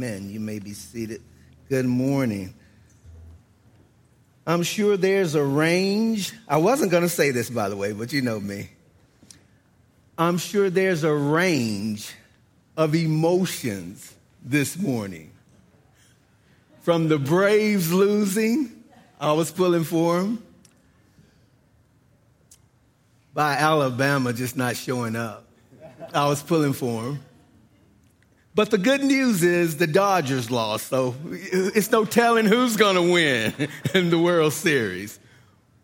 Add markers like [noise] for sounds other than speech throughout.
Men, you may be seated. Good morning. I'm sure there's a range. I wasn't going to say this, by the way, but you know me. I'm sure there's a range of emotions this morning. From the Braves losing, I was pulling for them, by Alabama just not showing up. I was pulling for them. But the good news is the Dodgers lost, so it's no telling who's going to win [laughs] in the World Series.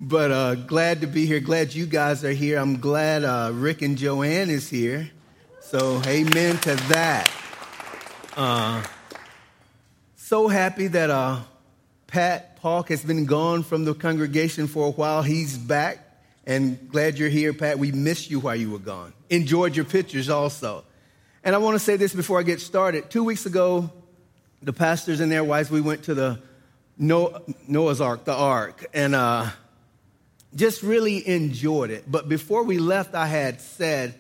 But uh, glad to be here. Glad you guys are here. I'm glad uh, Rick and Joanne is here. So amen to that. Uh, so happy that uh, Pat Park has been gone from the congregation for a while. He's back, and glad you're here, Pat. We missed you while you were gone. Enjoyed your pictures also. And I want to say this before I get started. Two weeks ago, the pastors and their wives, we went to the Noah's Ark, the Ark, and uh, just really enjoyed it. But before we left, I had said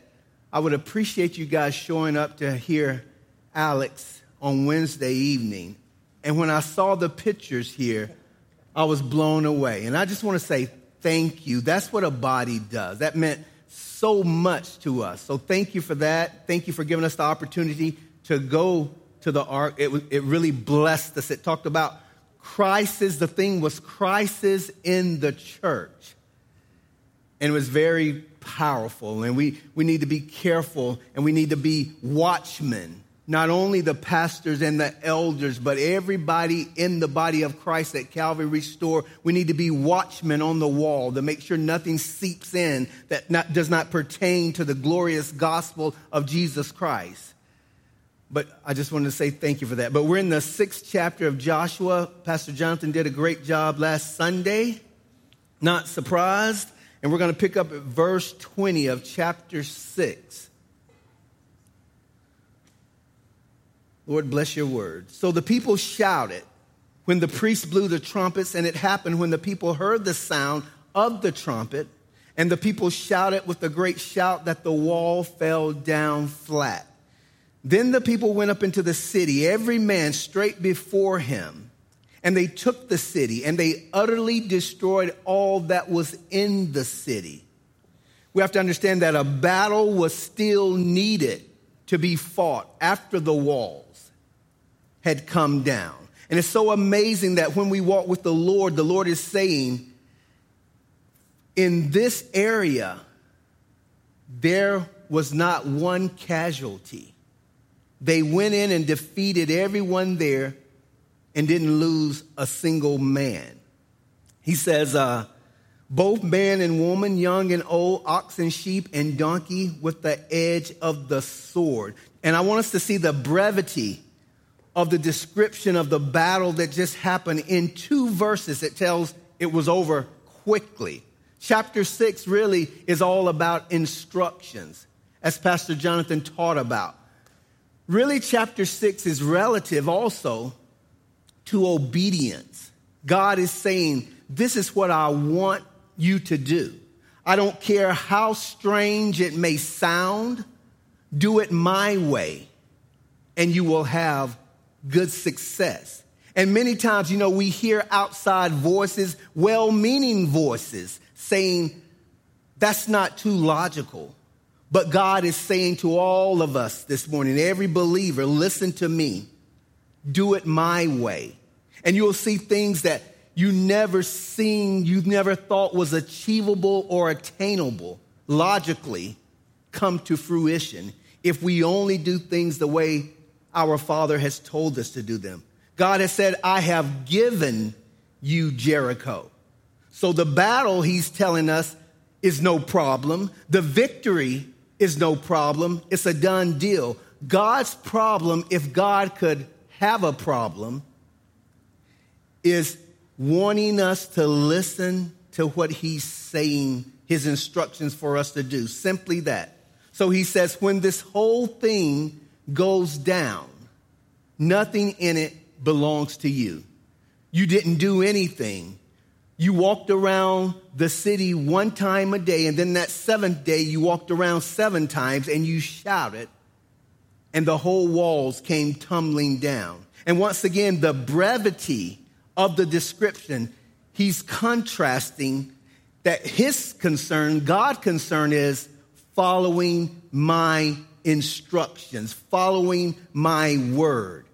I would appreciate you guys showing up to hear Alex on Wednesday evening. And when I saw the pictures here, I was blown away. And I just want to say thank you. That's what a body does. That meant so much to us. So thank you for that. Thank you for giving us the opportunity to go to the ark. It, it really blessed us. It talked about crisis. The thing was crisis in the church. And it was very powerful. And we, we need to be careful and we need to be watchmen not only the pastors and the elders, but everybody in the body of Christ at Calvary Restore. We need to be watchmen on the wall to make sure nothing seeps in that not, does not pertain to the glorious gospel of Jesus Christ. But I just wanted to say thank you for that. But we're in the sixth chapter of Joshua. Pastor Jonathan did a great job last Sunday. Not surprised. And we're going to pick up at verse 20 of chapter 6. Lord, bless your word. So the people shouted when the priest blew the trumpets, and it happened when the people heard the sound of the trumpet, and the people shouted with a great shout that the wall fell down flat. Then the people went up into the city, every man straight before him, and they took the city, and they utterly destroyed all that was in the city. We have to understand that a battle was still needed to be fought after the wall had come down. And it's so amazing that when we walk with the Lord, the Lord is saying, in this area, there was not one casualty. They went in and defeated everyone there and didn't lose a single man. He says, uh, both man and woman, young and old, ox and sheep and donkey with the edge of the sword. And I want us to see the brevity of the description of the battle that just happened in two verses. It tells it was over quickly. Chapter six really is all about instructions, as Pastor Jonathan taught about. Really, chapter six is relative also to obedience. God is saying, This is what I want you to do. I don't care how strange it may sound, do it my way, and you will have good success. And many times, you know, we hear outside voices, well meaning voices, saying, that's not too logical. But God is saying to all of us this morning, every believer, listen to me. Do it my way. And you'll see things that you never seen, you never thought was achievable or attainable logically come to fruition if we only do things the way our Father has told us to do them. God has said, I have given you Jericho. So the battle, he's telling us, is no problem. The victory is no problem. It's a done deal. God's problem, if God could have a problem, is wanting us to listen to what he's saying, his instructions for us to do. Simply that. So he says, when this whole thing goes down, nothing in it belongs to you. You didn't do anything. You walked around the city one time a day, and then that seventh day, you walked around seven times and you shouted, and the whole walls came tumbling down. And once again, the brevity of the description, he's contrasting that his concern, God's concern is following my instructions, following my word.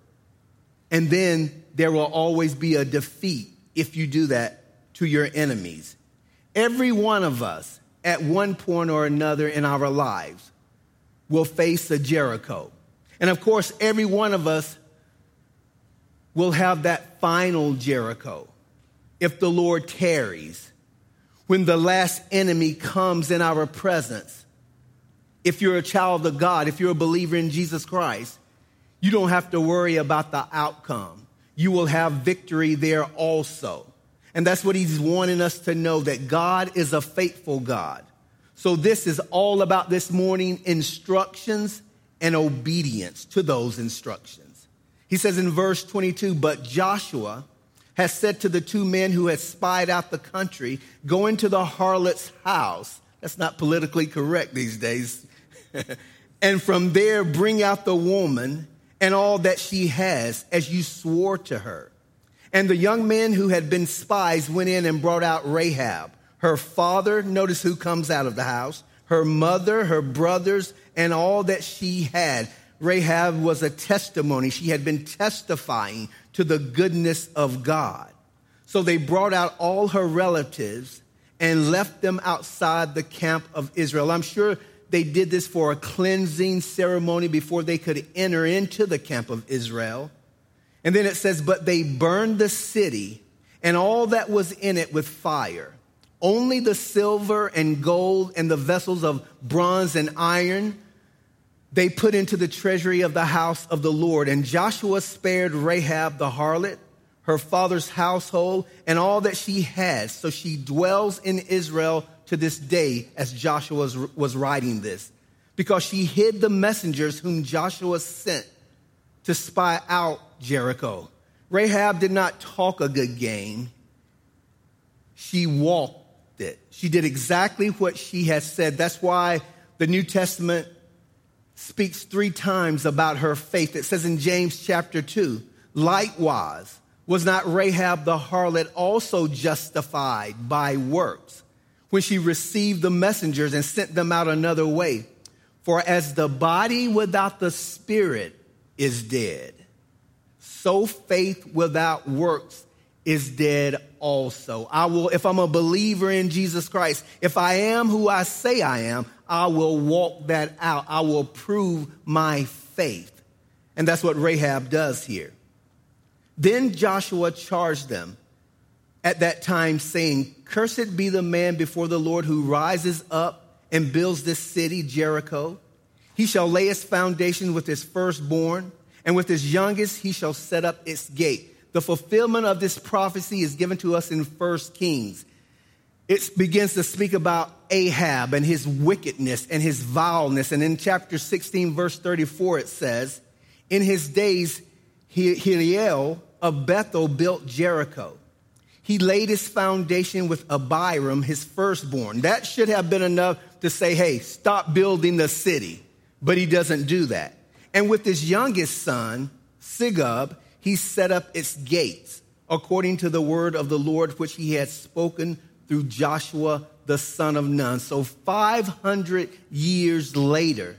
And then there will always be a defeat if you do that to your enemies. Every one of us, at one point or another in our lives, will face a Jericho. And of course, every one of us will have that final Jericho if the Lord tarries. When the last enemy comes in our presence, if you're a child of God, if you're a believer in Jesus Christ, you don't have to worry about the outcome. You will have victory there also. And that's what he's wanting us to know that God is a faithful God. So this is all about this morning instructions and obedience to those instructions. He says in verse 22, but Joshua has said to the two men who had spied out the country, go into the harlot's house. That's not politically correct these days. [laughs] and from there bring out the woman and all that she has as you swore to her. And the young men who had been spies went in and brought out Rahab, her father, notice who comes out of the house, her mother, her brothers, and all that she had. Rahab was a testimony. She had been testifying to the goodness of God. So they brought out all her relatives and left them outside the camp of Israel. I'm sure they did this for a cleansing ceremony before they could enter into the camp of Israel. And then it says, But they burned the city and all that was in it with fire. Only the silver and gold and the vessels of bronze and iron they put into the treasury of the house of the Lord. And Joshua spared Rahab the harlot, her father's household, and all that she has. So she dwells in Israel to this day as Joshua was, was writing this, because she hid the messengers whom Joshua sent to spy out Jericho. Rahab did not talk a good game. She walked it. She did exactly what she had said. That's why the New Testament speaks three times about her faith. It says in James chapter 2, likewise, was not Rahab the harlot also justified by works when she received the messengers and sent them out another way? For as the body without the spirit is dead, so faith without works is dead also. I will, if I'm a believer in Jesus Christ, if I am who I say I am, I will walk that out. I will prove my faith. And that's what Rahab does here. Then Joshua charged them at that time, saying, Cursed be the man before the Lord who rises up and builds this city, Jericho. He shall lay its foundation with his firstborn, and with his youngest he shall set up its gate. The fulfillment of this prophecy is given to us in First Kings. It begins to speak about Ahab and his wickedness and his vileness. And in chapter 16, verse 34, it says, In his days, Hiel of Bethel built Jericho. He laid his foundation with Abiram, his firstborn. That should have been enough to say, hey, stop building the city. But he doesn't do that. And with his youngest son, Segub, he set up its gates according to the word of the Lord, which he had spoken through Joshua the son of Nun. So 500 years later,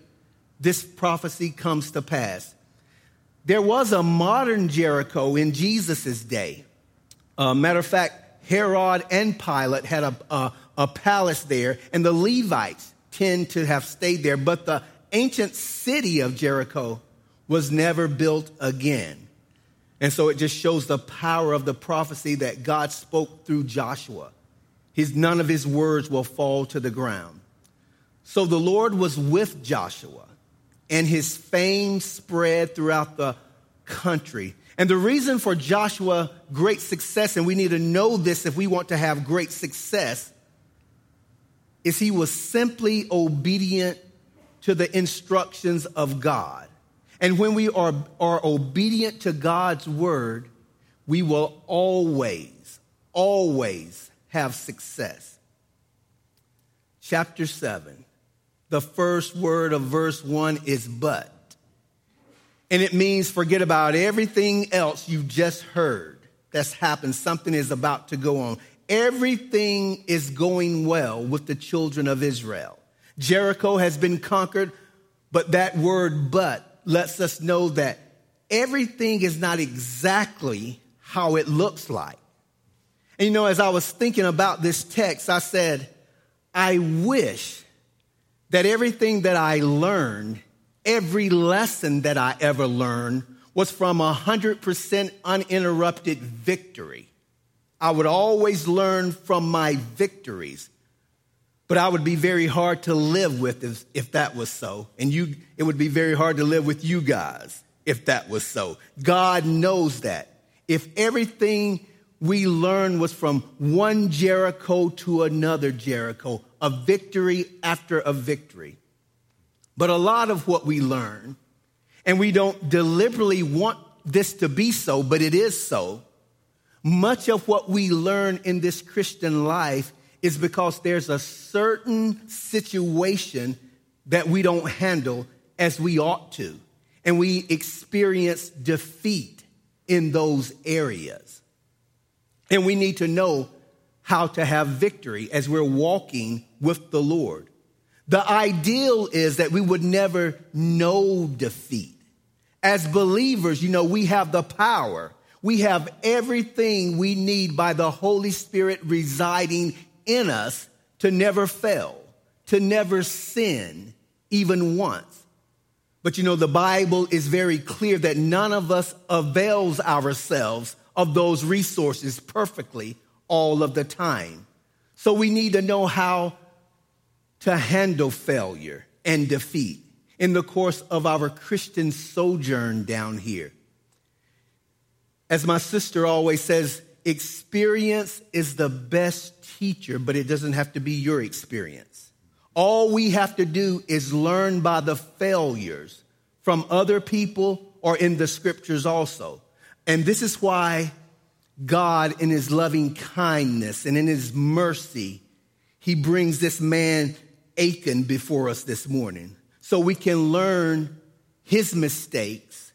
this prophecy comes to pass. There was a modern Jericho in Jesus' day. Uh, matter of fact, Herod and Pilate had a, a, a palace there, and the Levites tend to have stayed there. But the ancient city of Jericho was never built again. And so it just shows the power of the prophecy that God spoke through Joshua. His, none of his words will fall to the ground. So the Lord was with Joshua, and his fame spread throughout the country. And the reason for Joshua great success, and we need to know this if we want to have great success, is he was simply obedient to the instructions of God. And when we are, are obedient to God's word, we will always, always have success. Chapter 7, the first word of verse 1 is but. And it means forget about everything else you just heard that's happened. Something is about to go on. Everything is going well with the children of Israel. Jericho has been conquered, but that word but lets us know that everything is not exactly how it looks like. And you know, as I was thinking about this text, I said, I wish that everything that I learned, every lesson that I ever learned, was from a 100% uninterrupted victory. I would always learn from my victories. But I would be very hard to live with if, if that was so. And you, it would be very hard to live with you guys if that was so. God knows that. If everything we learned was from one Jericho to another Jericho, a victory after a victory. But a lot of what we learn, and we don't deliberately want this to be so, but it is so, much of what we learn in this Christian life is because there's a certain situation that we don't handle as we ought to. And we experience defeat in those areas. And we need to know how to have victory as we're walking with the Lord. The ideal is that we would never know defeat. As believers, you know, we have the power. We have everything we need by the Holy Spirit residing in us to never fail, to never sin, even once. But you know, the Bible is very clear that none of us avails ourselves of those resources perfectly all of the time. So we need to know how to handle failure and defeat in the course of our Christian sojourn down here. As my sister always says, experience is the best teacher, but it doesn't have to be your experience. All we have to do is learn by the failures from other people or in the scriptures also. And this is why God, in his loving kindness and in his mercy, he brings this man Achan before us this morning so we can learn his mistakes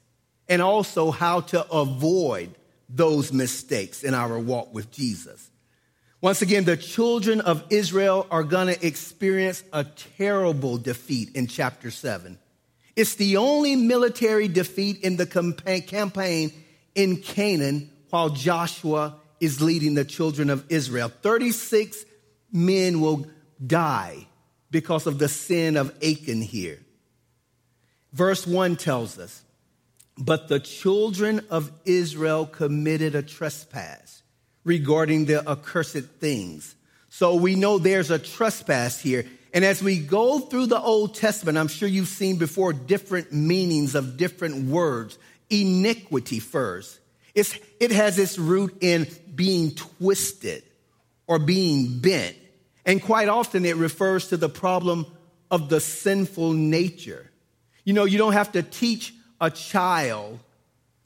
and also how to avoid those mistakes in our walk with Jesus. Once again, the children of Israel are going to experience a terrible defeat in chapter 7. It's the only military defeat in the campaign in Canaan while Joshua is leading the children of Israel. 36 men will die because of the sin of Achan here. Verse 1 tells us, But the children of Israel committed a trespass regarding the accursed things. So we know there's a trespass here. And as we go through the Old Testament, I'm sure you've seen before different meanings of different words. Iniquity first. It's, it has its root in being twisted or being bent. And quite often it refers to the problem of the sinful nature. You know, you don't have to teach a child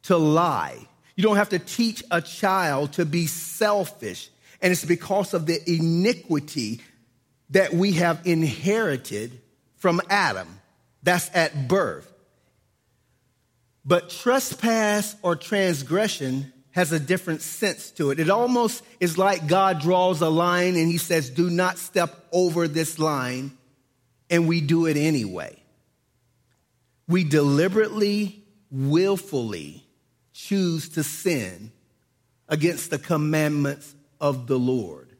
to lie. You don't have to teach a child to be selfish. And it's because of the iniquity that we have inherited from Adam. That's at birth. But trespass or transgression has a different sense to it. It almost is like God draws a line and he says, Do not step over this line, and we do it anyway. We deliberately, willfully choose to sin against the commandments of the Lord.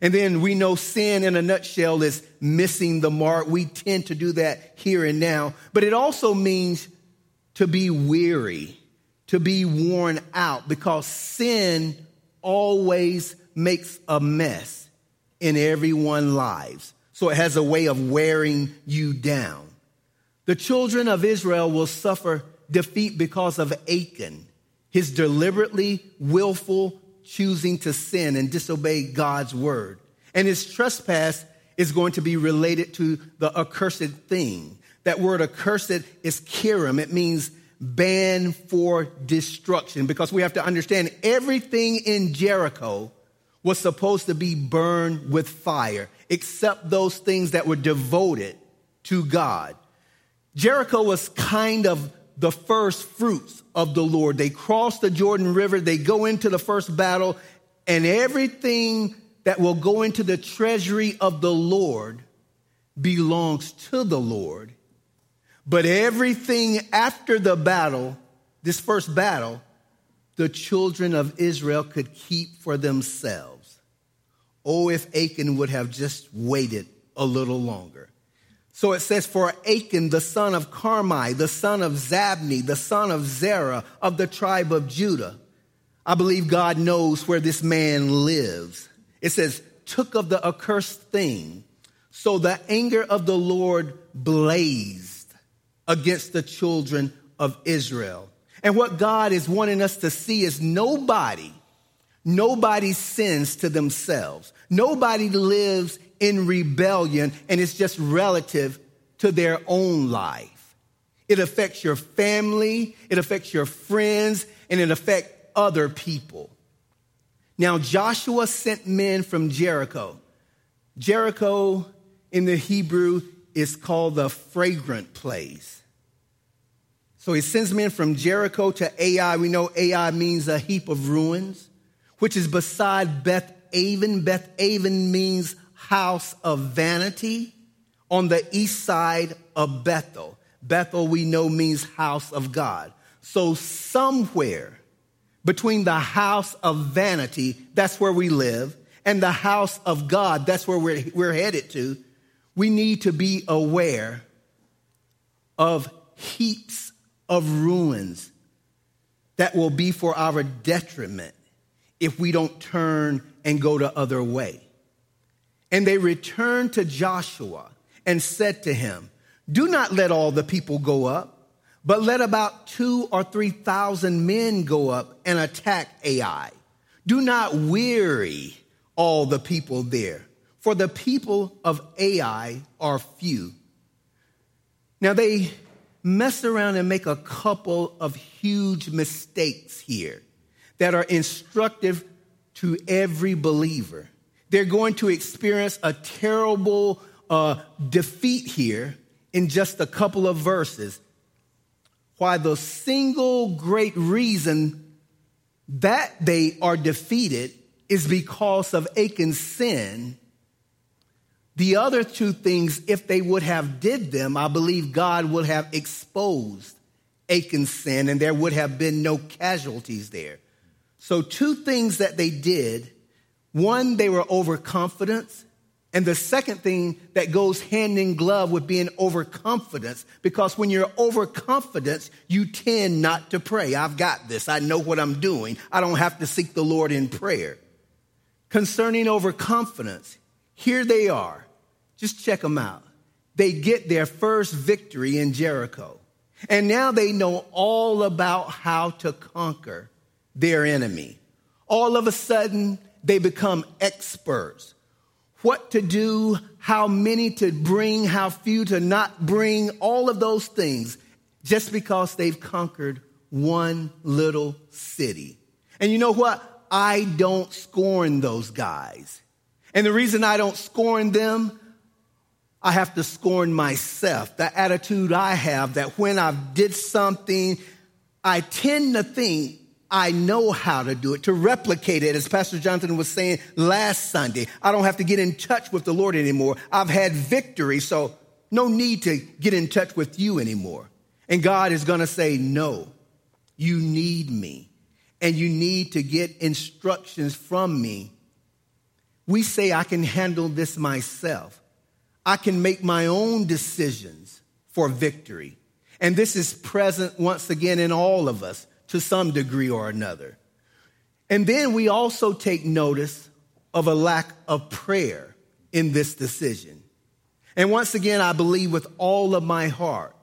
And then we know sin in a nutshell is missing the mark. We tend to do that here and now. But it also means to be weary, to be worn out, because sin always makes a mess in everyone's lives. So it has a way of wearing you down. The children of Israel will suffer defeat because of Achan, his deliberately willful choosing to sin and disobey God's word. And his trespass is going to be related to the accursed thing. That word accursed is kirim. It means banned for destruction because we have to understand everything in Jericho was supposed to be burned with fire except those things that were devoted to God. Jericho was kind of the first fruits of the Lord. They cross the Jordan River, they go into the first battle, and everything that will go into the treasury of the Lord belongs to the Lord. But everything after the battle, this first battle, the children of Israel could keep for themselves. Oh, if Achan would have just waited a little longer. So it says, For Achan, the son of Carmi, the son of Zabdi, the son of Zerah of the tribe of Judah. I believe God knows where this man lives. It says, took of the accursed thing. So the anger of the Lord blazed against the children of Israel. And what God is wanting us to see is nobody, nobody sins to themselves. Nobody lives in rebellion and it's just relative to their own life. It affects your family, it affects your friends, and it affects other people. Now, Joshua sent men from Jericho. Jericho in the Hebrew is called the fragrant place. So he sends men from Jericho to Ai. We know Ai means a heap of ruins, which is beside Beth Aven. Beth Aven means house of vanity on the east side of Bethel. Bethel, we know, means house of God. So, somewhere between the house of vanity, that's where we live, and the house of God, that's where we're, we're headed to, we need to be aware of heaps of ruins that will be for our detriment if we don't turn and go the other way. And they returned to Joshua and said to him, Do not let all the people go up, but let about two or three thousand men go up and attack Ai. Do not weary all the people there, for the people of Ai are few. Now they mess around and make a couple of huge mistakes here that are instructive to every believer. They're going to experience a terrible uh, defeat here in just a couple of verses. Why the single great reason that they are defeated is because of Achan's sin. The other two things, if they would have did them, I believe God would have exposed Achan's sin and there would have been no casualties there. So two things that they did one, they were overconfident. And the second thing that goes hand in glove with being overconfident, because when you're overconfident, you tend not to pray. I've got this. I know what I'm doing. I don't have to seek the Lord in prayer. Concerning overconfidence, here they are. Just check them out. They get their first victory in Jericho. And now they know all about how to conquer their enemy. All of a sudden, they become experts. What to do, how many to bring, how few to not bring, all of those things, just because they've conquered one little city. And you know what? I don't scorn those guys. And the reason I don't scorn them, I have to scorn myself. The attitude I have that when I've did something, I tend to think I know how to do it, to replicate it, as Pastor Jonathan was saying last Sunday. I don't have to get in touch with the Lord anymore. I've had victory, so no need to get in touch with you anymore. And God is going to say, No, you need me, and you need to get instructions from me. We say, I can handle this myself, I can make my own decisions for victory. And this is present once again in all of us to some degree or another. And then we also take notice of a lack of prayer in this decision. And once again, I believe with all of my heart,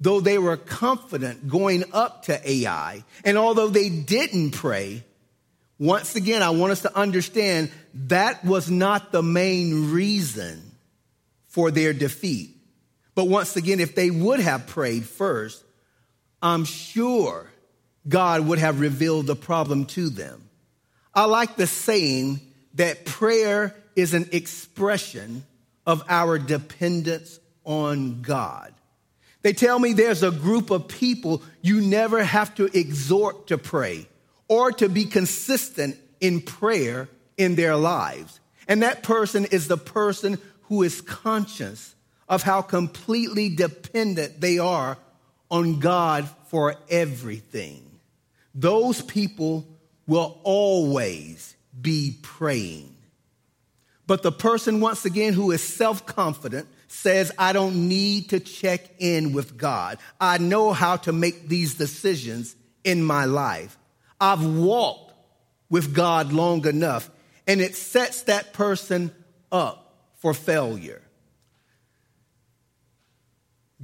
though they were confident going up to Ai, and although they didn't pray, once again, I want us to understand that was not the main reason for their defeat. But once again, if they would have prayed first, I'm sure God would have revealed the problem to them. I like the saying that prayer is an expression of our dependence on God. They tell me there's a group of people you never have to exhort to pray or to be consistent in prayer in their lives. And that person is the person who is conscious of how completely dependent they are on God for everything. Those people will always be praying. But the person, once again, who is self confident, says, I don't need to check in with God. I know how to make these decisions in my life. I've walked with God long enough, and it sets that person up for failure.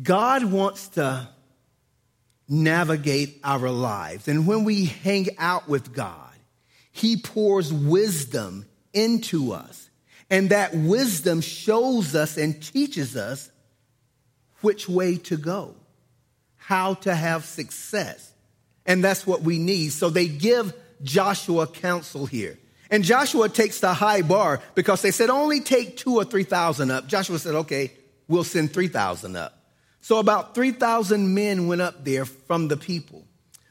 God wants to navigate our lives. And when we hang out with God, He pours wisdom into us. And that wisdom shows us and teaches us which way to go, how to have success. And that's what we need. So they give Joshua counsel here. And Joshua takes the high bar because they said only take two or 3,000 up. Joshua said, okay, we'll send 3,000 up. So about 3,000 men went up there from the people,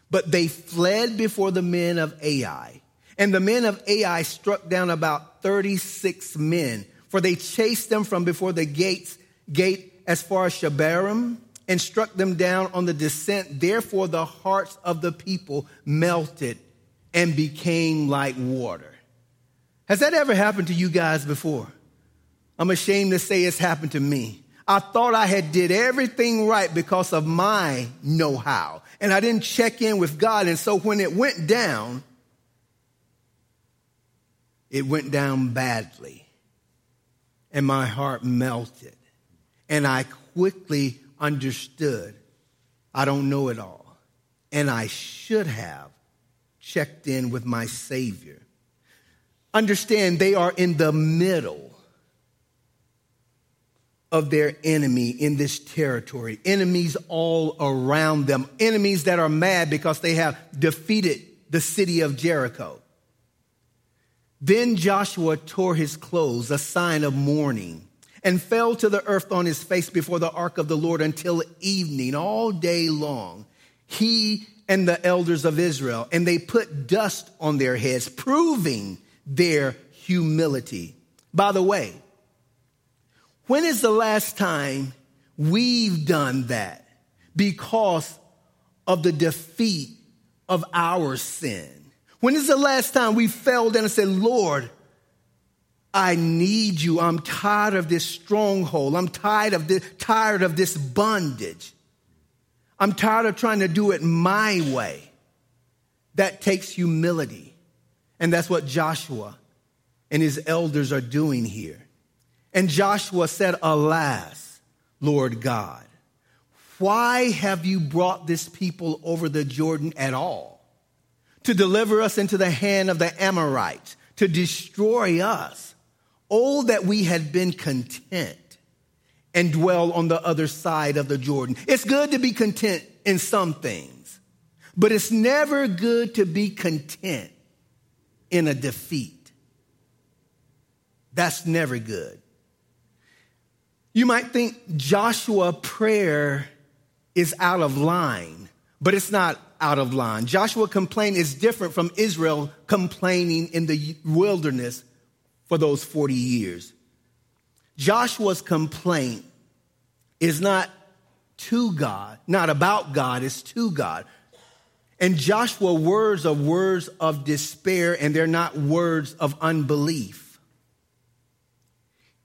but they fled before the men of Ai. And the men of Ai struck down about 36 men, for they chased them from before the gates, gate as far as Shebarim and struck them down on the descent. Therefore, the hearts of the people melted and became like water. Has that ever happened to you guys before? I'm ashamed to say it's happened to me. I thought I had did everything right because of my know-how. And I didn't check in with God. And so when it went down, it went down badly. And my heart melted. And I quickly understood I don't know it all. And I should have checked in with my Savior. Understand they are in the middle of their enemy in this territory. Enemies all around them. Enemies that are mad because they have defeated the city of Jericho. Then Joshua tore his clothes, a sign of mourning, and fell to the earth on his face before the ark of the Lord until evening, all day long. He and the elders of Israel, and they put dust on their heads, proving their humility. By the way, when is the last time we've done that because of the defeat of our sin? When is the last time we fell down and said, Lord, I need you. I'm tired of this stronghold. I'm tired of this, tired of this bondage. I'm tired of trying to do it my way. That takes humility. And that's what Joshua and his elders are doing here. And Joshua said, Alas, Lord God, why have you brought this people over the Jordan at all? To deliver us into the hand of the Amorites, to destroy us. Oh, that we had been content and dwell on the other side of the Jordan. It's good to be content in some things, but it's never good to be content in a defeat. That's never good. You might think Joshua prayer is out of line, but it's not out of line. Joshua complaint is different from Israel complaining in the wilderness for those 40 years. Joshua's complaint is not to God, not about God, it's to God. And Joshua words are words of despair and they're not words of unbelief.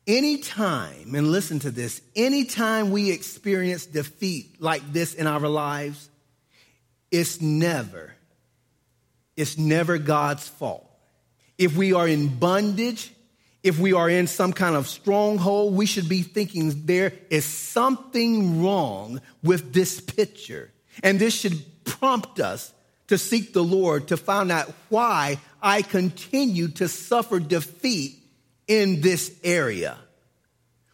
Anytime, and listen to this, anytime we experience defeat like this in our lives, it's never, it's never God's fault. If we are in bondage, if we are in some kind of stronghold, we should be thinking there is something wrong with this picture. And this should prompt us to seek the Lord to find out why I continue to suffer defeat in this area.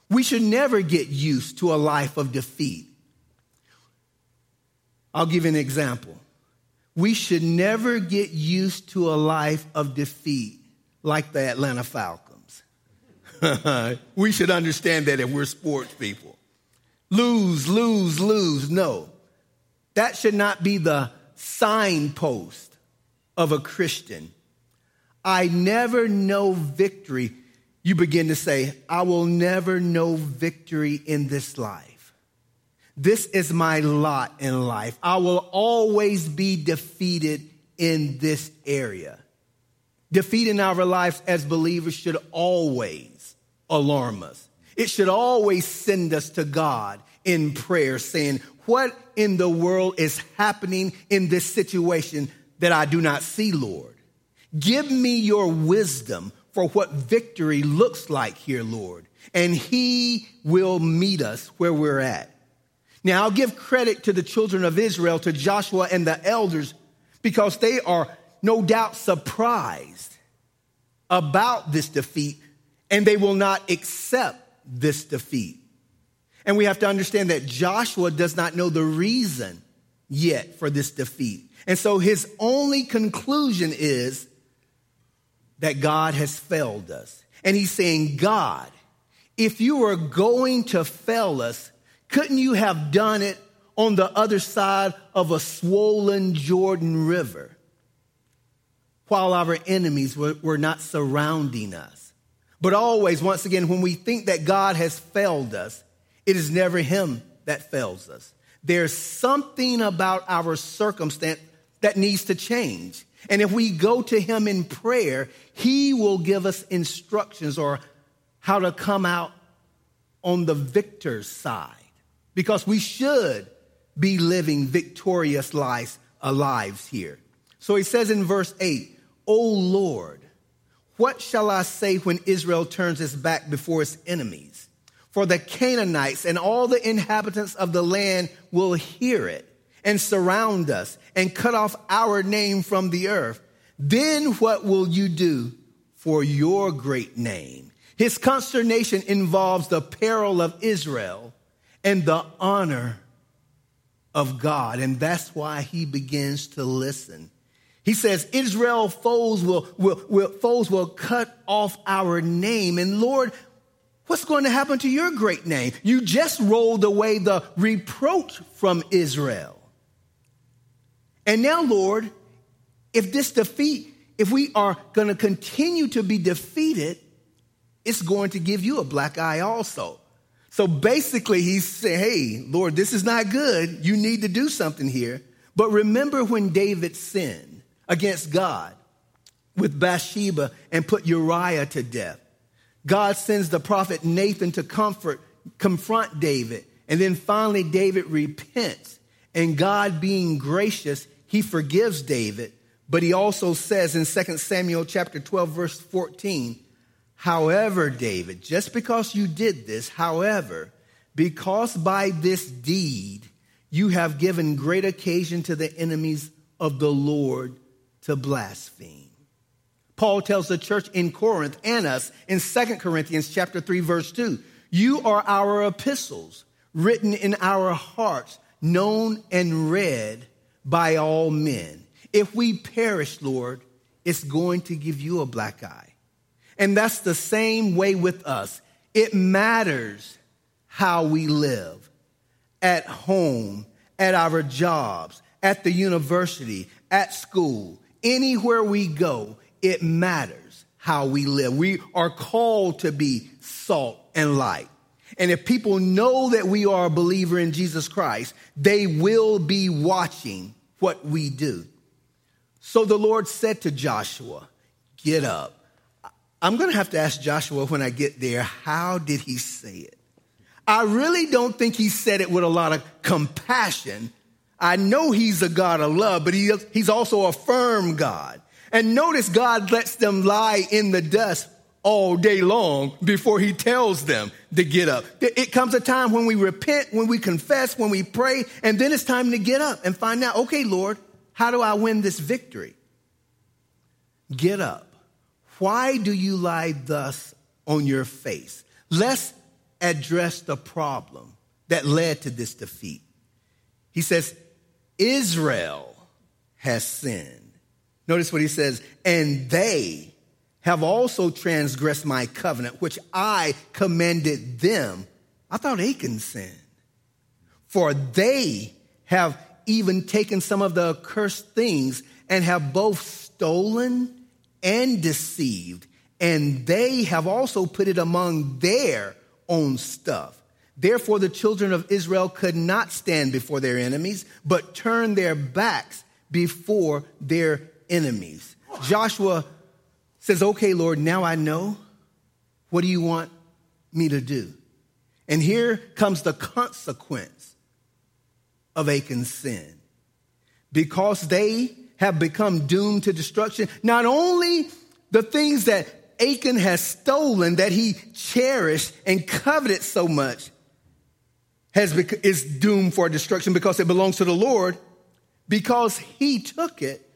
We should never get used to a life of defeat. I'll give you an example. We should never get used to a life of defeat like the Atlanta Falcons. [laughs] we should understand that if we're sports people. lose, lose, lose. No, that should not be the signpost of a Christian. I never know victory. You begin to say, I will never know victory in this life. This is my lot in life. I will always be defeated in this area. Defeat in our lives as believers should always alarm us. It should always send us to God in prayer saying, What in the world is happening in this situation that I do not see, Lord? Give me your wisdom for what victory looks like here, Lord, and He will meet us where we're at. Now, I'll give credit to the children of Israel, to Joshua and the elders, because they are no doubt surprised about this defeat and they will not accept this defeat. And we have to understand that Joshua does not know the reason yet for this defeat. And so his only conclusion is that God has failed us. And he's saying, God, if you were going to fail us, couldn't you have done it on the other side of a swollen Jordan River? while our enemies were, were not surrounding us. But always, once again, when we think that God has failed us, it is never Him that fails us. There's something about our circumstance that needs to change. And if we go to Him in prayer, He will give us instructions or how to come out on the victor's side. Because we should be living victorious lives, uh, lives here. So he says in verse 8, O Lord, what shall I say when Israel turns its back before its enemies? For the Canaanites and all the inhabitants of the land will hear it and surround us and cut off our name from the earth. Then what will you do for your great name? His consternation involves the peril of Israel and the honor of God. And that's why he begins to listen he says, Israel foes will, will, will, foes will cut off our name. And Lord, what's going to happen to your great name? You just rolled away the reproach from Israel. And now, Lord, if this defeat, if we are going to continue to be defeated, it's going to give you a black eye also. So basically, he's saying, hey, Lord, this is not good. You need to do something here. But remember when David sinned against God with Bathsheba and put Uriah to death. God sends the prophet Nathan to comfort, confront David. And then finally, David repents. And God being gracious, he forgives David. But he also says in 2 Samuel chapter 12, verse 14, however, David, just because you did this, however, because by this deed you have given great occasion to the enemies of the Lord to blaspheme. Paul tells the church in Corinth and us in 2 Corinthians chapter 3 verse 2, you are our epistles written in our hearts, known and read by all men. If we perish, Lord, it's going to give you a black eye. And that's the same way with us. It matters how we live at home, at our jobs, at the university, at school, Anywhere we go, it matters how we live. We are called to be salt and light. And if people know that we are a believer in Jesus Christ, they will be watching what we do. So the Lord said to Joshua, Get up. I'm going to have to ask Joshua when I get there, how did he say it? I really don't think he said it with a lot of compassion. I know he's a God of love, but he, he's also a firm God. And notice God lets them lie in the dust all day long before he tells them to get up. It comes a time when we repent, when we confess, when we pray, and then it's time to get up and find out, okay, Lord, how do I win this victory? Get up. Why do you lie thus on your face? Let's address the problem that led to this defeat. He says, Israel has sinned. Notice what he says, and they have also transgressed my covenant, which I commanded them. I thought Achan sinned. For they have even taken some of the accursed things and have both stolen and deceived. And they have also put it among their own stuff. Therefore, the children of Israel could not stand before their enemies, but turned their backs before their enemies. Joshua says, Okay, Lord, now I know. What do you want me to do? And here comes the consequence of Achan's sin. Because they have become doomed to destruction, not only the things that Achan has stolen that he cherished and coveted so much has bec- is doomed for destruction because it belongs to the Lord. Because he took it,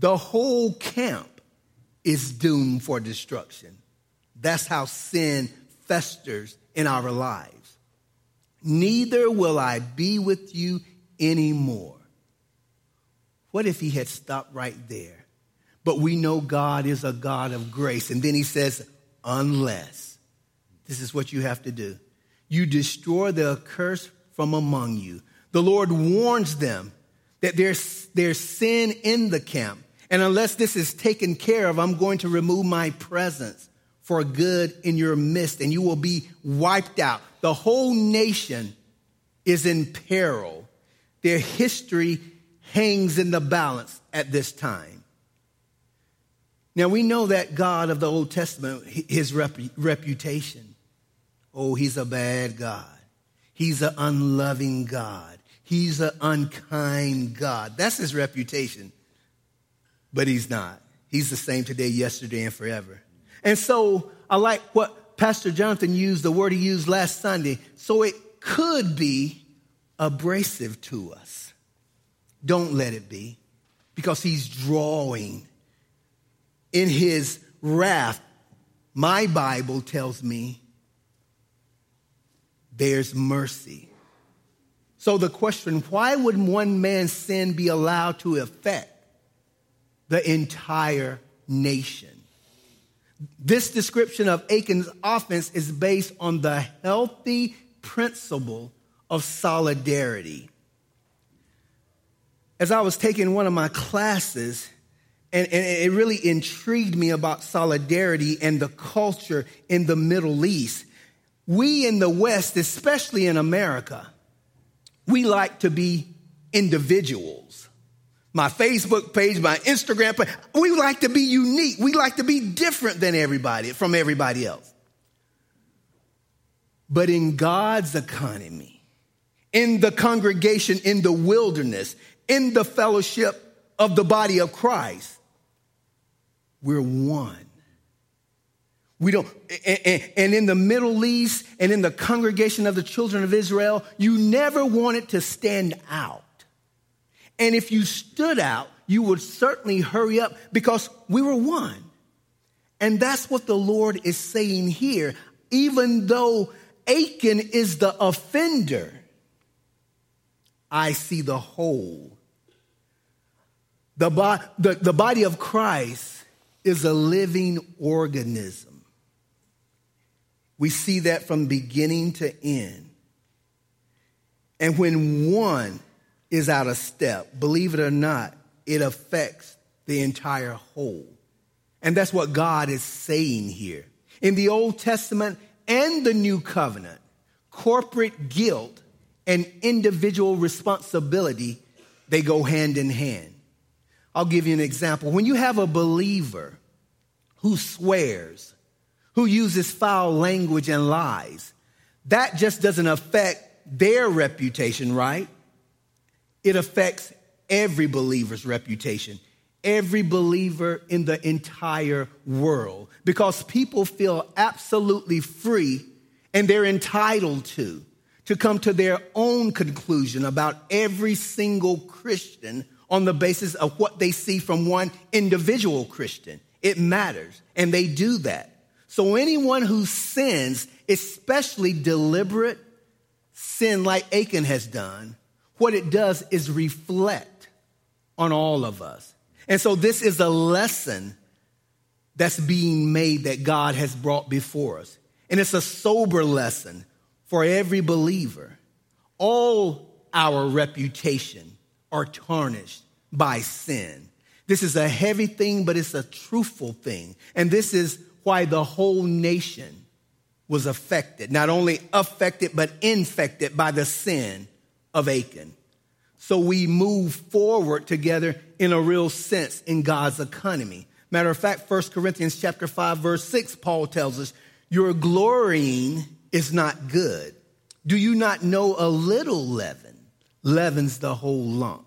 the whole camp is doomed for destruction. That's how sin festers in our lives. Neither will I be with you anymore. What if he had stopped right there? But we know God is a God of grace. And then he says, unless. This is what you have to do. You destroy the curse from among you. The Lord warns them that there's, there's sin in the camp. And unless this is taken care of, I'm going to remove my presence for good in your midst, and you will be wiped out. The whole nation is in peril. Their history hangs in the balance at this time. Now we know that God of the Old Testament, his rep- reputation. Oh, he's a bad God. He's an unloving God. He's an unkind God. That's his reputation. But he's not. He's the same today, yesterday, and forever. And so I like what Pastor Jonathan used, the word he used last Sunday. So it could be abrasive to us. Don't let it be because he's drawing in his wrath, my Bible tells me there's mercy. So the question why would one man's sin be allowed to affect the entire nation? This description of Achan's offense is based on the healthy principle of solidarity. As I was taking one of my classes, and, and, it really intrigued me about solidarity and the culture in the Middle East. We in the West, especially in America, we like to be individuals. My Facebook page, my Instagram page, we like to be unique. We like to be different than everybody, from everybody else. But in God's economy, in the congregation, in the wilderness, in the fellowship of the body of Christ, we're one. We don't, and in the Middle East and in the congregation of the children of Israel, you never wanted to stand out. And if you stood out, you would certainly hurry up because we were one. And that's what the Lord is saying here. Even though Achan is the offender, I see the whole. The, the, the body of Christ is a living organism. We see that from beginning to end. And when one is out of step, believe it or not, it affects the entire whole. And that's what God is saying here. In the Old Testament and the New Covenant, corporate guilt and individual responsibility, they go hand in hand. I'll give you an example. When you have a believer who swears, who uses foul language and lies, that just doesn't affect their reputation, right? It affects every believer's reputation, every believer in the entire world, because people feel absolutely free and they're entitled to to come to their own conclusion about every single Christian on the basis of what they see from one individual Christian. It matters, and they do that. So anyone who sins, especially deliberate sin like Achan has done, what it does is reflect on all of us. And so this is a lesson that's being made that God has brought before us. And it's a sober lesson for every believer. All our reputation are tarnished by sin. This is a heavy thing, but it's a truthful thing. And this is why the whole nation was affected, not only affected, but infected by the sin of Achan. So we move forward together in a real sense in God's economy. Matter of fact, 1 Corinthians chapter 5, verse 6, Paul tells us, Your glorying is not good. Do you not know a little leaven leavens the whole lump?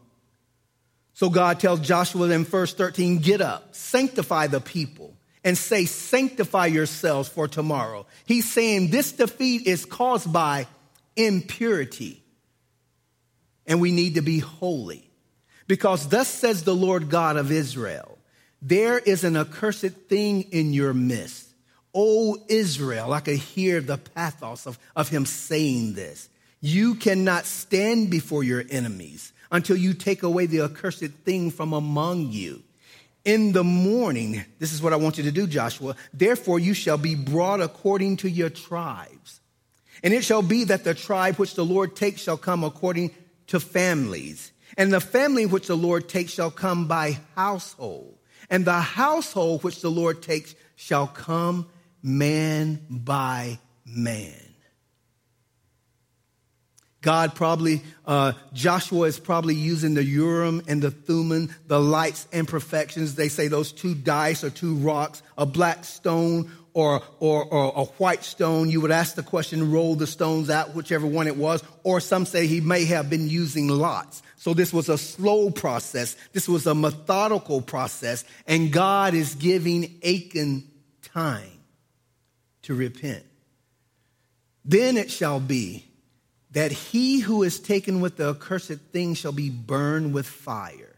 So God tells Joshua in verse 13, Get up, sanctify the people, and say, Sanctify yourselves for tomorrow. He's saying this defeat is caused by impurity and we need to be holy. Because thus says the Lord God of Israel, there is an accursed thing in your midst. O Israel, I could hear the pathos of, of him saying this. You cannot stand before your enemies until you take away the accursed thing from among you. In the morning, this is what I want you to do, Joshua. Therefore, you shall be brought according to your tribes. And it shall be that the tribe which the Lord takes shall come according to families. And the family which the Lord takes shall come by household. And the household which the Lord takes shall come man by man. God probably, uh, Joshua is probably using the Urim and the Thummim, the lights and perfections. They say those two dice or two rocks, a black stone or, or, or a white stone, you would ask the question, roll the stones out, whichever one it was. Or some say he may have been using lots. So this was a slow process. This was a methodical process. And God is giving Achan time to repent. Then it shall be that he who is taken with the accursed thing shall be burned with fire,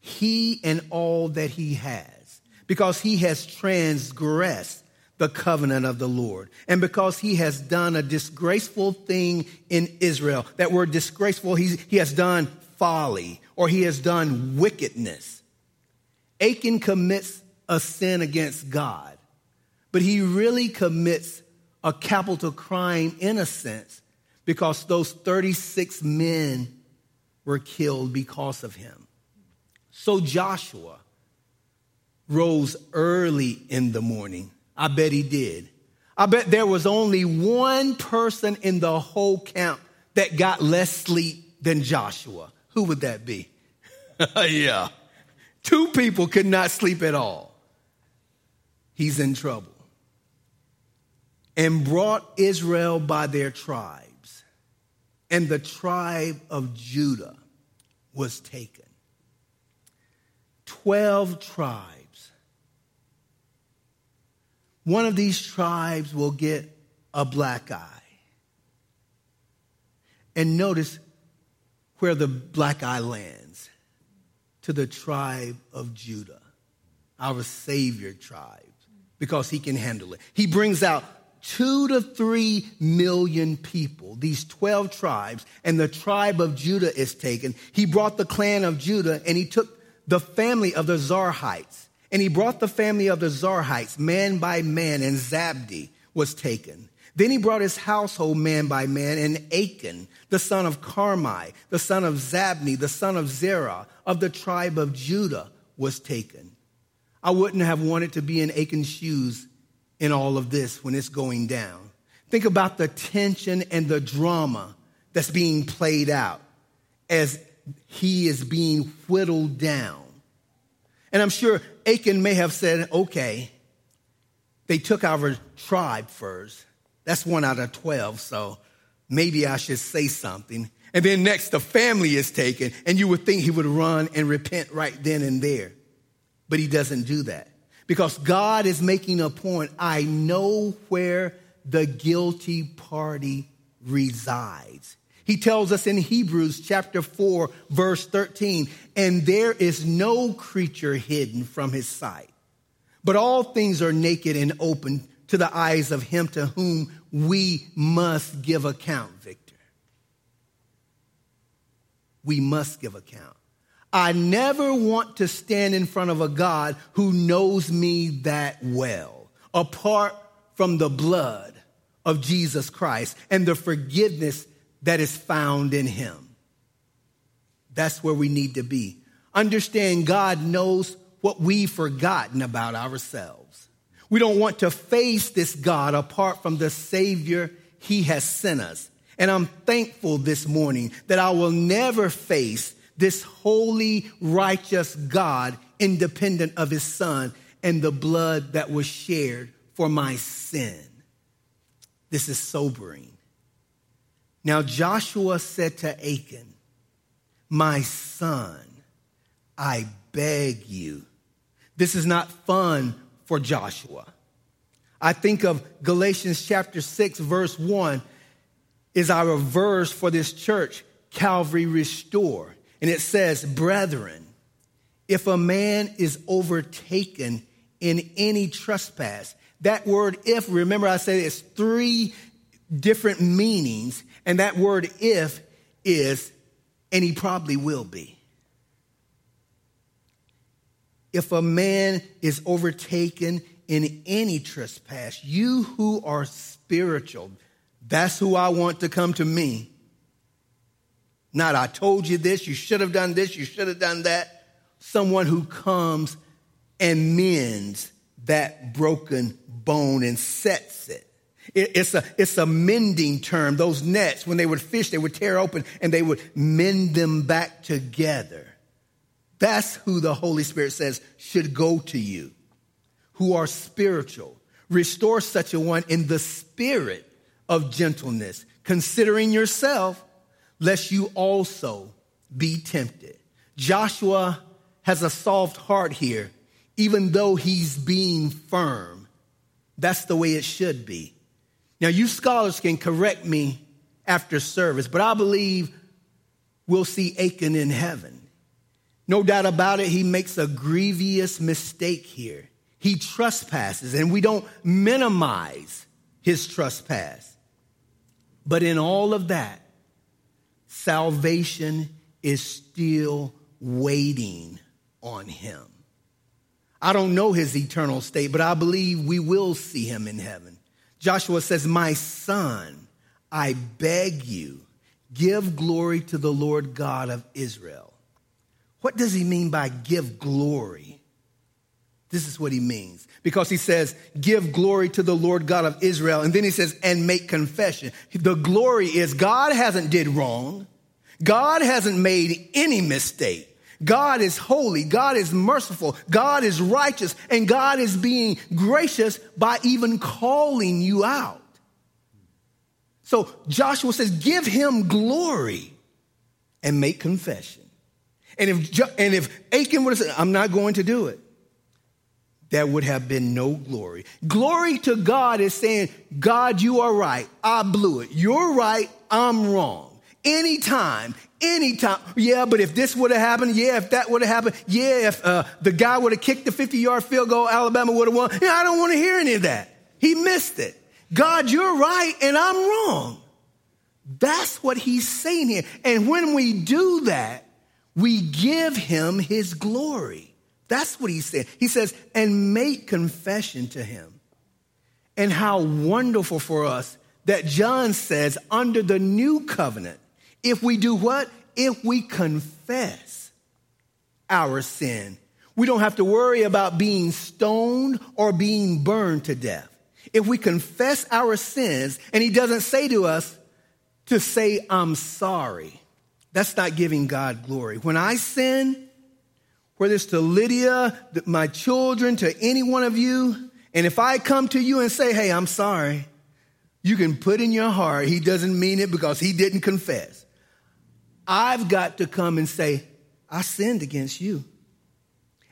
he and all that he has, because he has transgressed the covenant of the Lord. And because he has done a disgraceful thing in Israel, that word disgraceful, he has done folly or he has done wickedness. Achan commits a sin against God, but he really commits a capital crime in a sense because those 36 men were killed because of him. So Joshua rose early in the morning I bet he did. I bet there was only one person in the whole camp that got less sleep than Joshua. Who would that be? [laughs] yeah. Two people could not sleep at all. He's in trouble. And brought Israel by their tribes. And the tribe of Judah was taken. Twelve tribes one of these tribes will get a black eye. And notice where the black eye lands to the tribe of Judah, our Savior tribe, because he can handle it. He brings out two to three million people, these 12 tribes, and the tribe of Judah is taken. He brought the clan of Judah and he took the family of the Zarhites and he brought the family of the Zarhites, man by man, and Zabdi was taken. Then he brought his household man by man, and Achan, the son of Carmi, the son of Zabdi, the son of Zerah, of the tribe of Judah, was taken. I wouldn't have wanted to be in Achan's shoes in all of this when it's going down. Think about the tension and the drama that's being played out as he is being whittled down. And I'm sure Achan may have said, okay, they took our tribe first. That's one out of 12, so maybe I should say something. And then next, the family is taken, and you would think he would run and repent right then and there. But he doesn't do that because God is making a point. I know where the guilty party resides. He tells us in Hebrews chapter 4, verse 13, and there is no creature hidden from his sight, but all things are naked and open to the eyes of him to whom we must give account, Victor. We must give account. I never want to stand in front of a God who knows me that well, apart from the blood of Jesus Christ and the forgiveness that is found in him. That's where we need to be. Understand God knows what we've forgotten about ourselves. We don't want to face this God apart from the Savior He has sent us. And I'm thankful this morning that I will never face this holy, righteous God independent of His Son and the blood that was shared for my sin. This is sobering. Now Joshua said to Achan, My son, I beg you. This is not fun for Joshua. I think of Galatians chapter 6, verse 1 is our verse for this church, Calvary Restore. And it says, Brethren, if a man is overtaken in any trespass, that word if, remember I said it's three different meanings, and that word if is, and he probably will be. If a man is overtaken in any trespass, you who are spiritual, that's who I want to come to me. Not, I told you this, you should have done this, you should have done that. Someone who comes and mends that broken bone and sets it. It's a, it's a mending term. Those nets, when they would fish, they would tear open and they would mend them back together. That's who the Holy Spirit says should go to you, who are spiritual. Restore such a one in the spirit of gentleness, considering yourself, lest you also be tempted. Joshua has a soft heart here, even though he's being firm. That's the way it should be. Now, you scholars can correct me after service, but I believe we'll see Achan in heaven. No doubt about it, he makes a grievous mistake here. He trespasses, and we don't minimize his trespass. But in all of that, salvation is still waiting on him. I don't know his eternal state, but I believe we will see him in heaven. Joshua says, My son, I beg you, give glory to the Lord God of Israel. What does he mean by give glory? This is what he means. Because he says, give glory to the Lord God of Israel. And then he says, and make confession. The glory is God hasn't did wrong. God hasn't made any mistake. God is holy. God is merciful. God is righteous. And God is being gracious by even calling you out. So Joshua says, give him glory and make confession. And if, and if Achan would have said, I'm not going to do it, there would have been no glory. Glory to God is saying, God, you are right. I blew it. You're right. I'm wrong. Anytime, anytime. Yeah, but if this would have happened, yeah, if that would have happened, yeah, if uh, the guy would have kicked the 50 yard field goal, Alabama would have won. Yeah, I don't want to hear any of that. He missed it. God, you're right and I'm wrong. That's what he's saying here. And when we do that, we give him his glory. That's what he's saying. He says, and make confession to him. And how wonderful for us that John says, under the new covenant, if we do what? If we confess our sin, we don't have to worry about being stoned or being burned to death. If we confess our sins, and he doesn't say to us to say, I'm sorry, that's not giving God glory. When I sin, whether it's to Lydia, my children, to any one of you, and if I come to you and say, hey, I'm sorry, you can put in your heart, he doesn't mean it because he didn't confess. I've got to come and say, I sinned against you.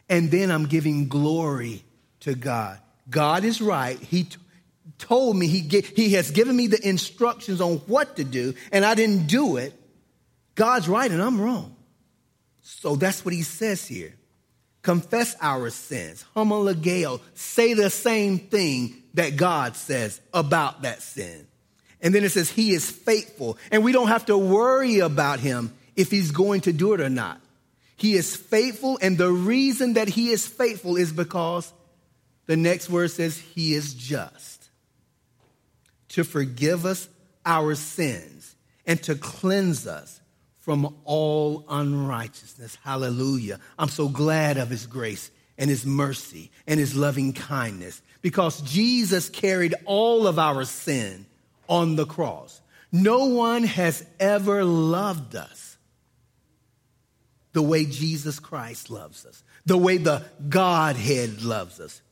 And then I'm giving glory to God. God is right. He t- told me, he, he has given me the instructions on what to do, and I didn't do it. God's right and I'm wrong. So that's what he says here. Confess our sins. Homologeo. Say the same thing that God says about that sin. And then it says he is faithful. And we don't have to worry about him if he's going to do it or not. He is faithful. And the reason that he is faithful is because the next word says he is just to forgive us our sins and to cleanse us from all unrighteousness. Hallelujah. I'm so glad of his grace and his mercy and his loving kindness because Jesus carried all of our sin on the cross. No one has ever loved us the way Jesus Christ loves us, the way the Godhead loves us.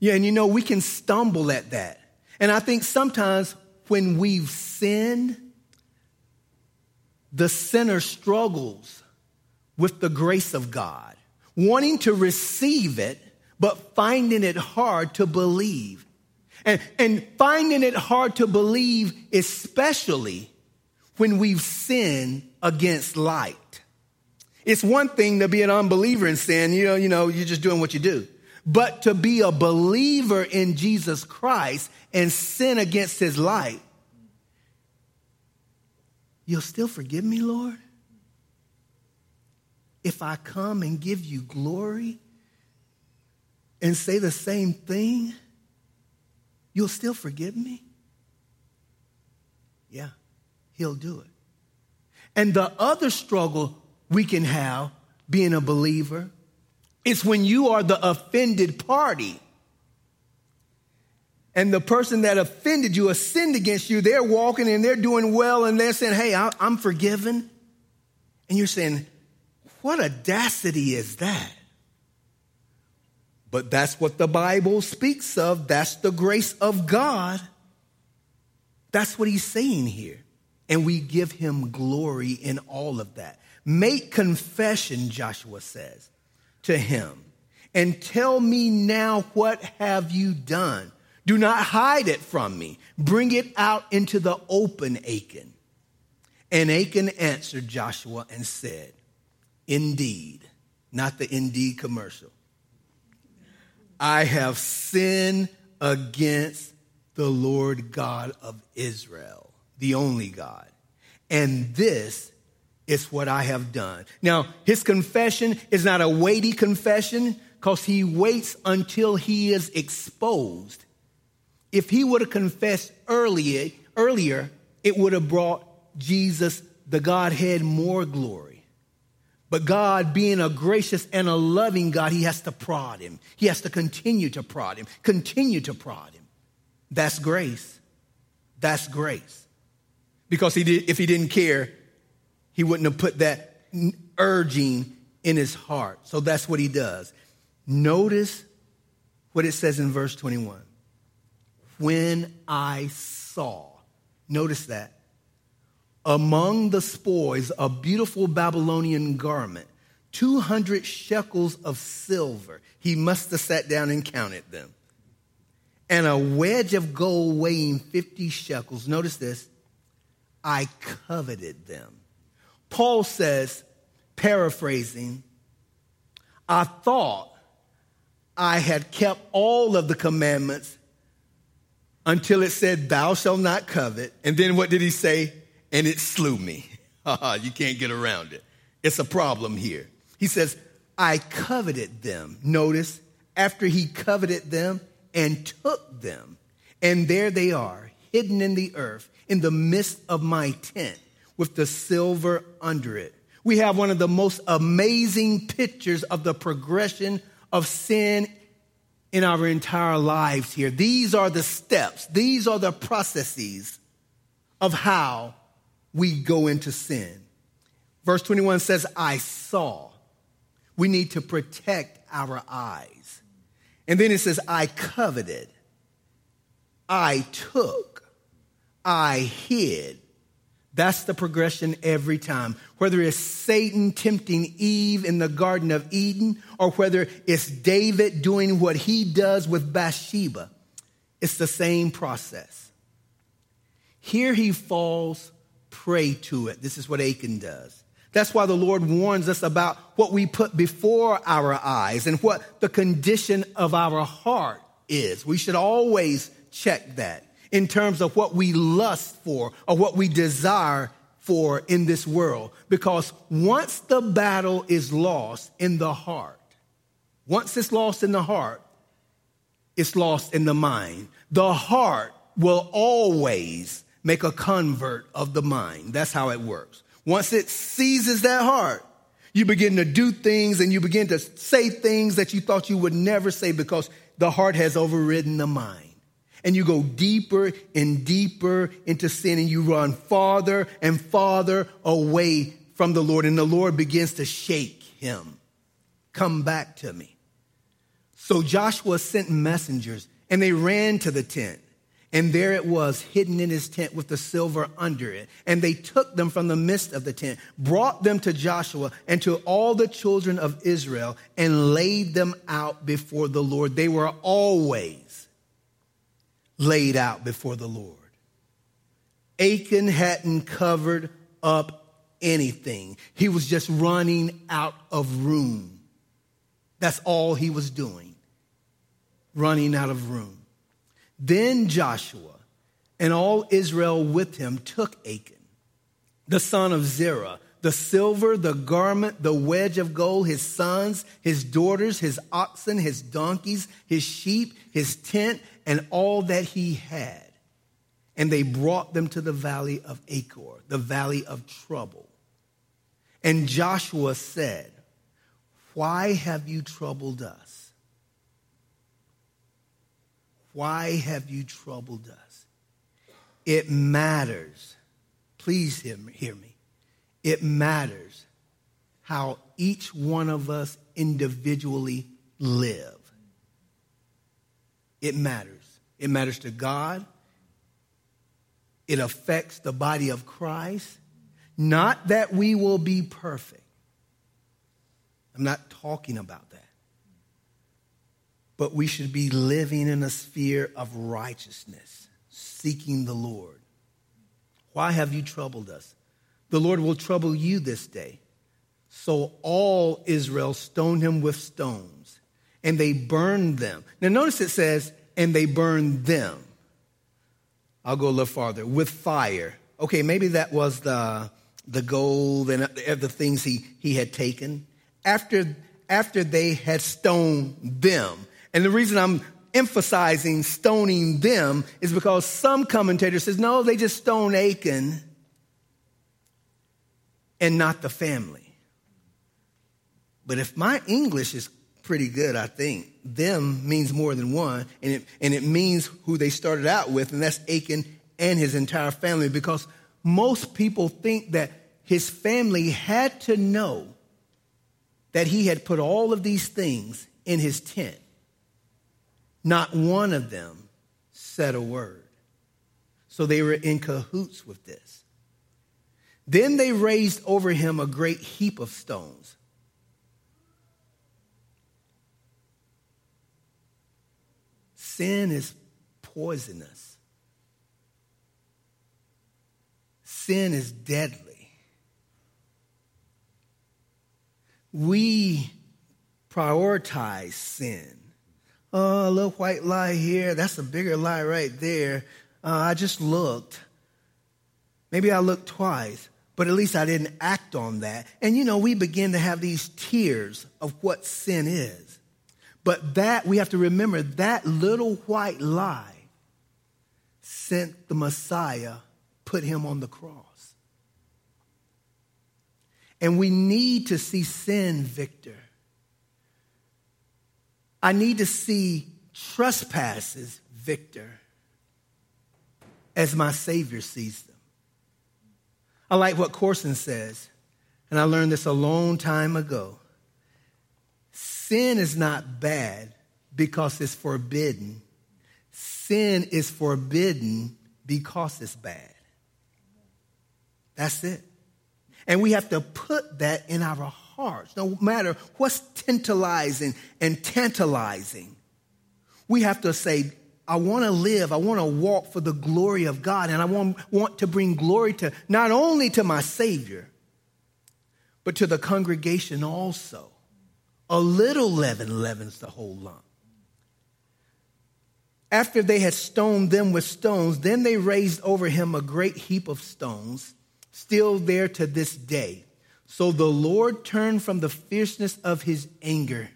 Yeah, and you know, we can stumble at that. And I think sometimes when we've sinned, the sinner struggles with the grace of God, wanting to receive it, but finding it hard to believe. And, and finding it hard to believe, especially when we've sinned against light. It's one thing to be an unbeliever in sin, you know, you know, you're just doing what you do. But to be a believer in Jesus Christ and sin against his light, you'll still forgive me, Lord? If I come and give you glory and say the same thing, you'll still forgive me? Yeah, he'll do it. And the other struggle we can have being a believer is when you are the offended party. And the person that offended you or sinned against you, they're walking and they're doing well and they're saying, Hey, I'm forgiven. And you're saying, What audacity is that? But that's what the Bible speaks of. That's the grace of God. That's what he's saying here. And we give him glory in all of that. Make confession, Joshua says to him, and tell me now what have you done? Do not hide it from me. Bring it out into the open, Achan. And Achan answered Joshua and said, Indeed, not the indeed commercial. I have sinned against the Lord God of Israel, the only God. And this is what I have done. Now, his confession is not a weighty confession because he waits until he is exposed. If he would have confessed earlier, earlier, it would have brought Jesus, the Godhead, more glory. But God, being a gracious and a loving God, he has to prod him. He has to continue to prod him, continue to prod him. That's grace. That's grace. Because he did, if he didn't care, he wouldn't have put that urging in his heart. So that's what he does. Notice what it says in verse 21. When I saw, notice that, among the spoils a beautiful Babylonian garment, 200 shekels of silver. He must have sat down and counted them. And a wedge of gold weighing 50 shekels. Notice this. I coveted them. Paul says, paraphrasing, I thought I had kept all of the commandments until it said, Thou shalt not covet. And then what did he say? And it slew me. [laughs] you can't get around it. It's a problem here. He says, I coveted them. Notice, after he coveted them and took them, and there they are, hidden in the earth, in the midst of my tent with the silver under it. We have one of the most amazing pictures of the progression of sin in our entire lives here. These are the steps, these are the processes of how we go into sin. Verse 21 says, I saw. We need to protect our eyes. And then it says, I coveted, I took, I hid. That's the progression every time. Whether it's Satan tempting Eve in the Garden of Eden or whether it's David doing what he does with Bathsheba, it's the same process. Here he falls prey to it. This is what Achan does. That's why the Lord warns us about what we put before our eyes and what the condition of our heart is. We should always check that in terms of what we lust for or what we desire for in this world. Because once the battle is lost in the heart, once it's lost in the heart, it's lost in the mind. The heart will always make a convert of the mind. That's how it works. Once it seizes that heart, you begin to do things and you begin to say things that you thought you would never say because the heart has overridden the mind. And you go deeper and deeper into sin and you run farther and farther away from the Lord. And the Lord begins to shake him. Come back to me. So Joshua sent messengers and they ran to the tent. And there it was, hidden in his tent with the silver under it. And they took them from the midst of the tent, brought them to Joshua and to all the children of Israel, and laid them out before the Lord. They were always laid out before the Lord. Achan hadn't covered up anything, he was just running out of room. That's all he was doing, running out of room. Then Joshua and all Israel with him took Achan, the son of Zerah, the silver, the garment, the wedge of gold, his sons, his daughters, his oxen, his donkeys, his sheep, his tent, and all that he had. And they brought them to the valley of Achor, the valley of trouble. And Joshua said, Why have you troubled us? Why have you troubled us? It matters. Please hear me. It matters how each one of us individually live. It matters. It matters to God. It affects the body of Christ. Not that we will be perfect. I'm not talking about that but we should be living in a sphere of righteousness, seeking the Lord. Why have you troubled us? The Lord will trouble you this day. So all Israel stoned him with stones, and they burned them. Now, notice it says, and they burned them. I'll go a little farther with fire. Okay, maybe that was the, the gold and the things he, he had taken. After, after they had stoned them, and the reason I'm emphasizing stoning them is because some commentator says, no, they just stone Achan and not the family. But if my English is pretty good, I think, them means more than one, and it, and it means who they started out with, and that's Achan and his entire family, because most people think that his family had to know that he had put all of these things in his tent. Not one of them said a word. So they were in cahoots with this. Then they raised over him a great heap of stones. Sin is poisonous. Sin is deadly. We prioritize sin Oh, a little white lie here. That's a bigger lie right there. Uh, I just looked. Maybe I looked twice, but at least I didn't act on that. And you know, we begin to have these tiers of what sin is. But that, we have to remember, that little white lie sent the Messiah, put him on the cross. And we need to see sin, Victor, I need to see trespasses, Victor, as my Savior sees them. I like what Courson says, and I learned this a long time ago. Sin is not bad because it's forbidden. Sin is forbidden because it's bad. That's it. And we have to put that in our hearts, no matter what's tantalizing and tantalizing. We have to say, I want to live, I want to walk for the glory of God, and I want, want to bring glory to not only to my Savior, but to the congregation also. A little leaven leavens the whole lump. After they had stoned them with stones, then they raised over him a great heap of stones, still there to this day. So the Lord turned from the fierceness of his anger.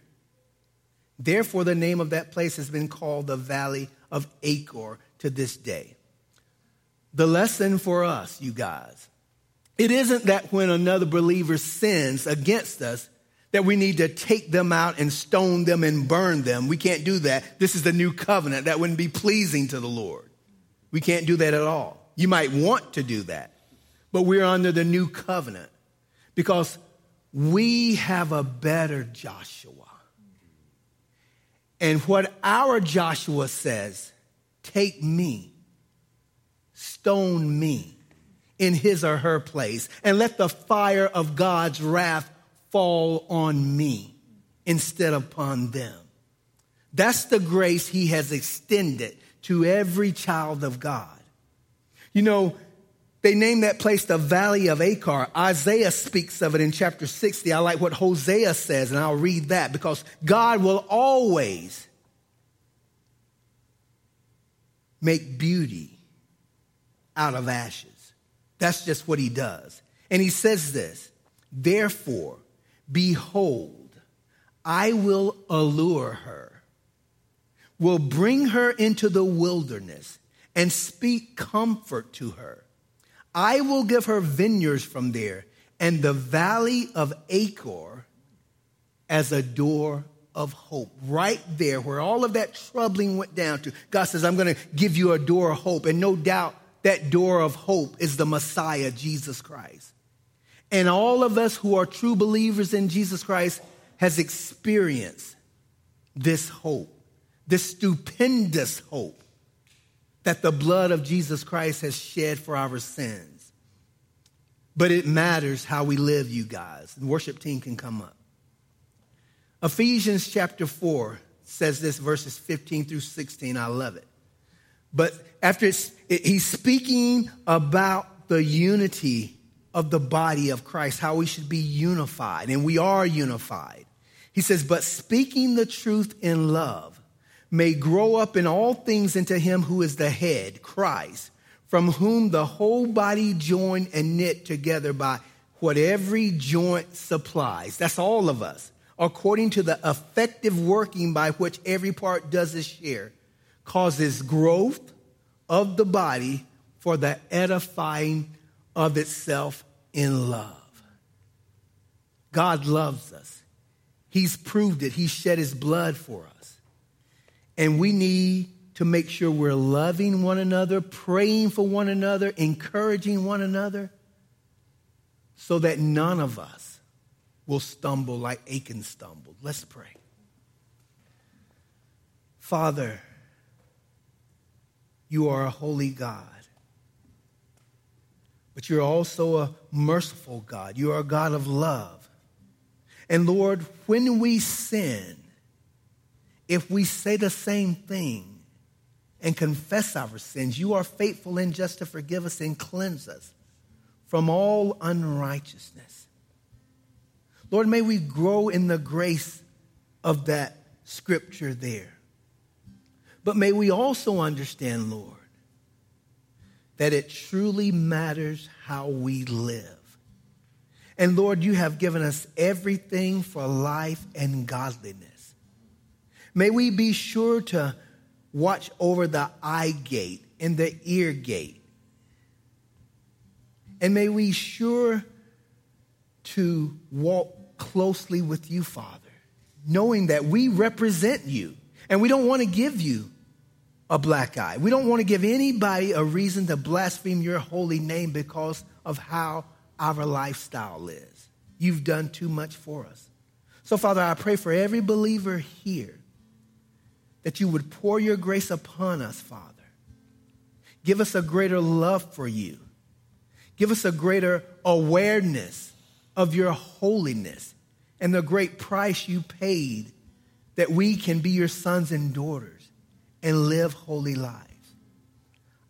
Therefore, the name of that place has been called the Valley of Achor to this day. The lesson for us, you guys, It isn't that when another believer sins against us, that we need to take them out and stone them and burn them. We can't do that. This is the new covenant. That wouldn't be pleasing to the Lord. We can't do that at all. You might want to do that, but we're under the new covenant because we have a better Joshua. And what our Joshua says, take me, stone me in his or her place, and let the fire of God's wrath fall on me instead upon them. That's the grace he has extended to every child of God. You know, they name that place the Valley of Achor. Isaiah speaks of it in chapter 60. I like what Hosea says, and I'll read that because God will always make beauty out of ashes. That's just what he does. And he says this Therefore, behold, I will allure her, will bring her into the wilderness and speak comfort to her. I will give her vineyards from there and the valley of Achor as a door of hope. Right there, where all of that troubling went down to, God says, I'm going to give you a door of hope. And no doubt that door of hope is the Messiah, Jesus Christ. And all of us who are true believers in Jesus Christ has experienced this hope, this stupendous hope that the blood of Jesus Christ has shed for our sins. But it matters how we live, you guys. The worship team can come up. Ephesians chapter 4 says this, verses 15 through 16. I love it. But after it, he's speaking about the unity of the body of Christ, how we should be unified, and we are unified. He says, But speaking the truth in love, may grow up in all things into him who is the head, Christ, from whom the whole body joined and knit together by what every joint supplies. That's all of us. According to the effective working by which every part does its share, causes growth of the body for the edifying of itself in love. God loves us. He's proved it. He shed his blood for us. And we need to make sure we're loving one another, praying for one another, encouraging one another, so that none of us will stumble like Achan stumbled. Let's pray. Father, you are a holy God, but you're also a merciful God. You are a God of love. And Lord, when we sin, if we say the same thing and confess our sins, you are faithful and just to forgive us and cleanse us from all unrighteousness. Lord, may we grow in the grace of that scripture there. But may we also understand, Lord, that it truly matters how we live. And Lord, you have given us everything for life and godliness. May we be sure to watch over the eye gate and the ear gate. And may we sure to walk closely with you, Father, knowing that we represent you and we don't want to give you a black eye. We don't want to give anybody a reason to blaspheme your holy name because of how our lifestyle is. You've done too much for us. So, Father, I pray for every believer here that you would pour your grace upon us, Father. Give us a greater love for you. Give us a greater awareness of your holiness and the great price you paid that we can be your sons and daughters and live holy lives.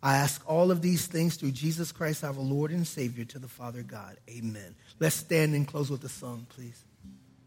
I ask all of these things through Jesus Christ, our Lord and Savior, to the Father God. Amen. Let's stand and close with a song, please.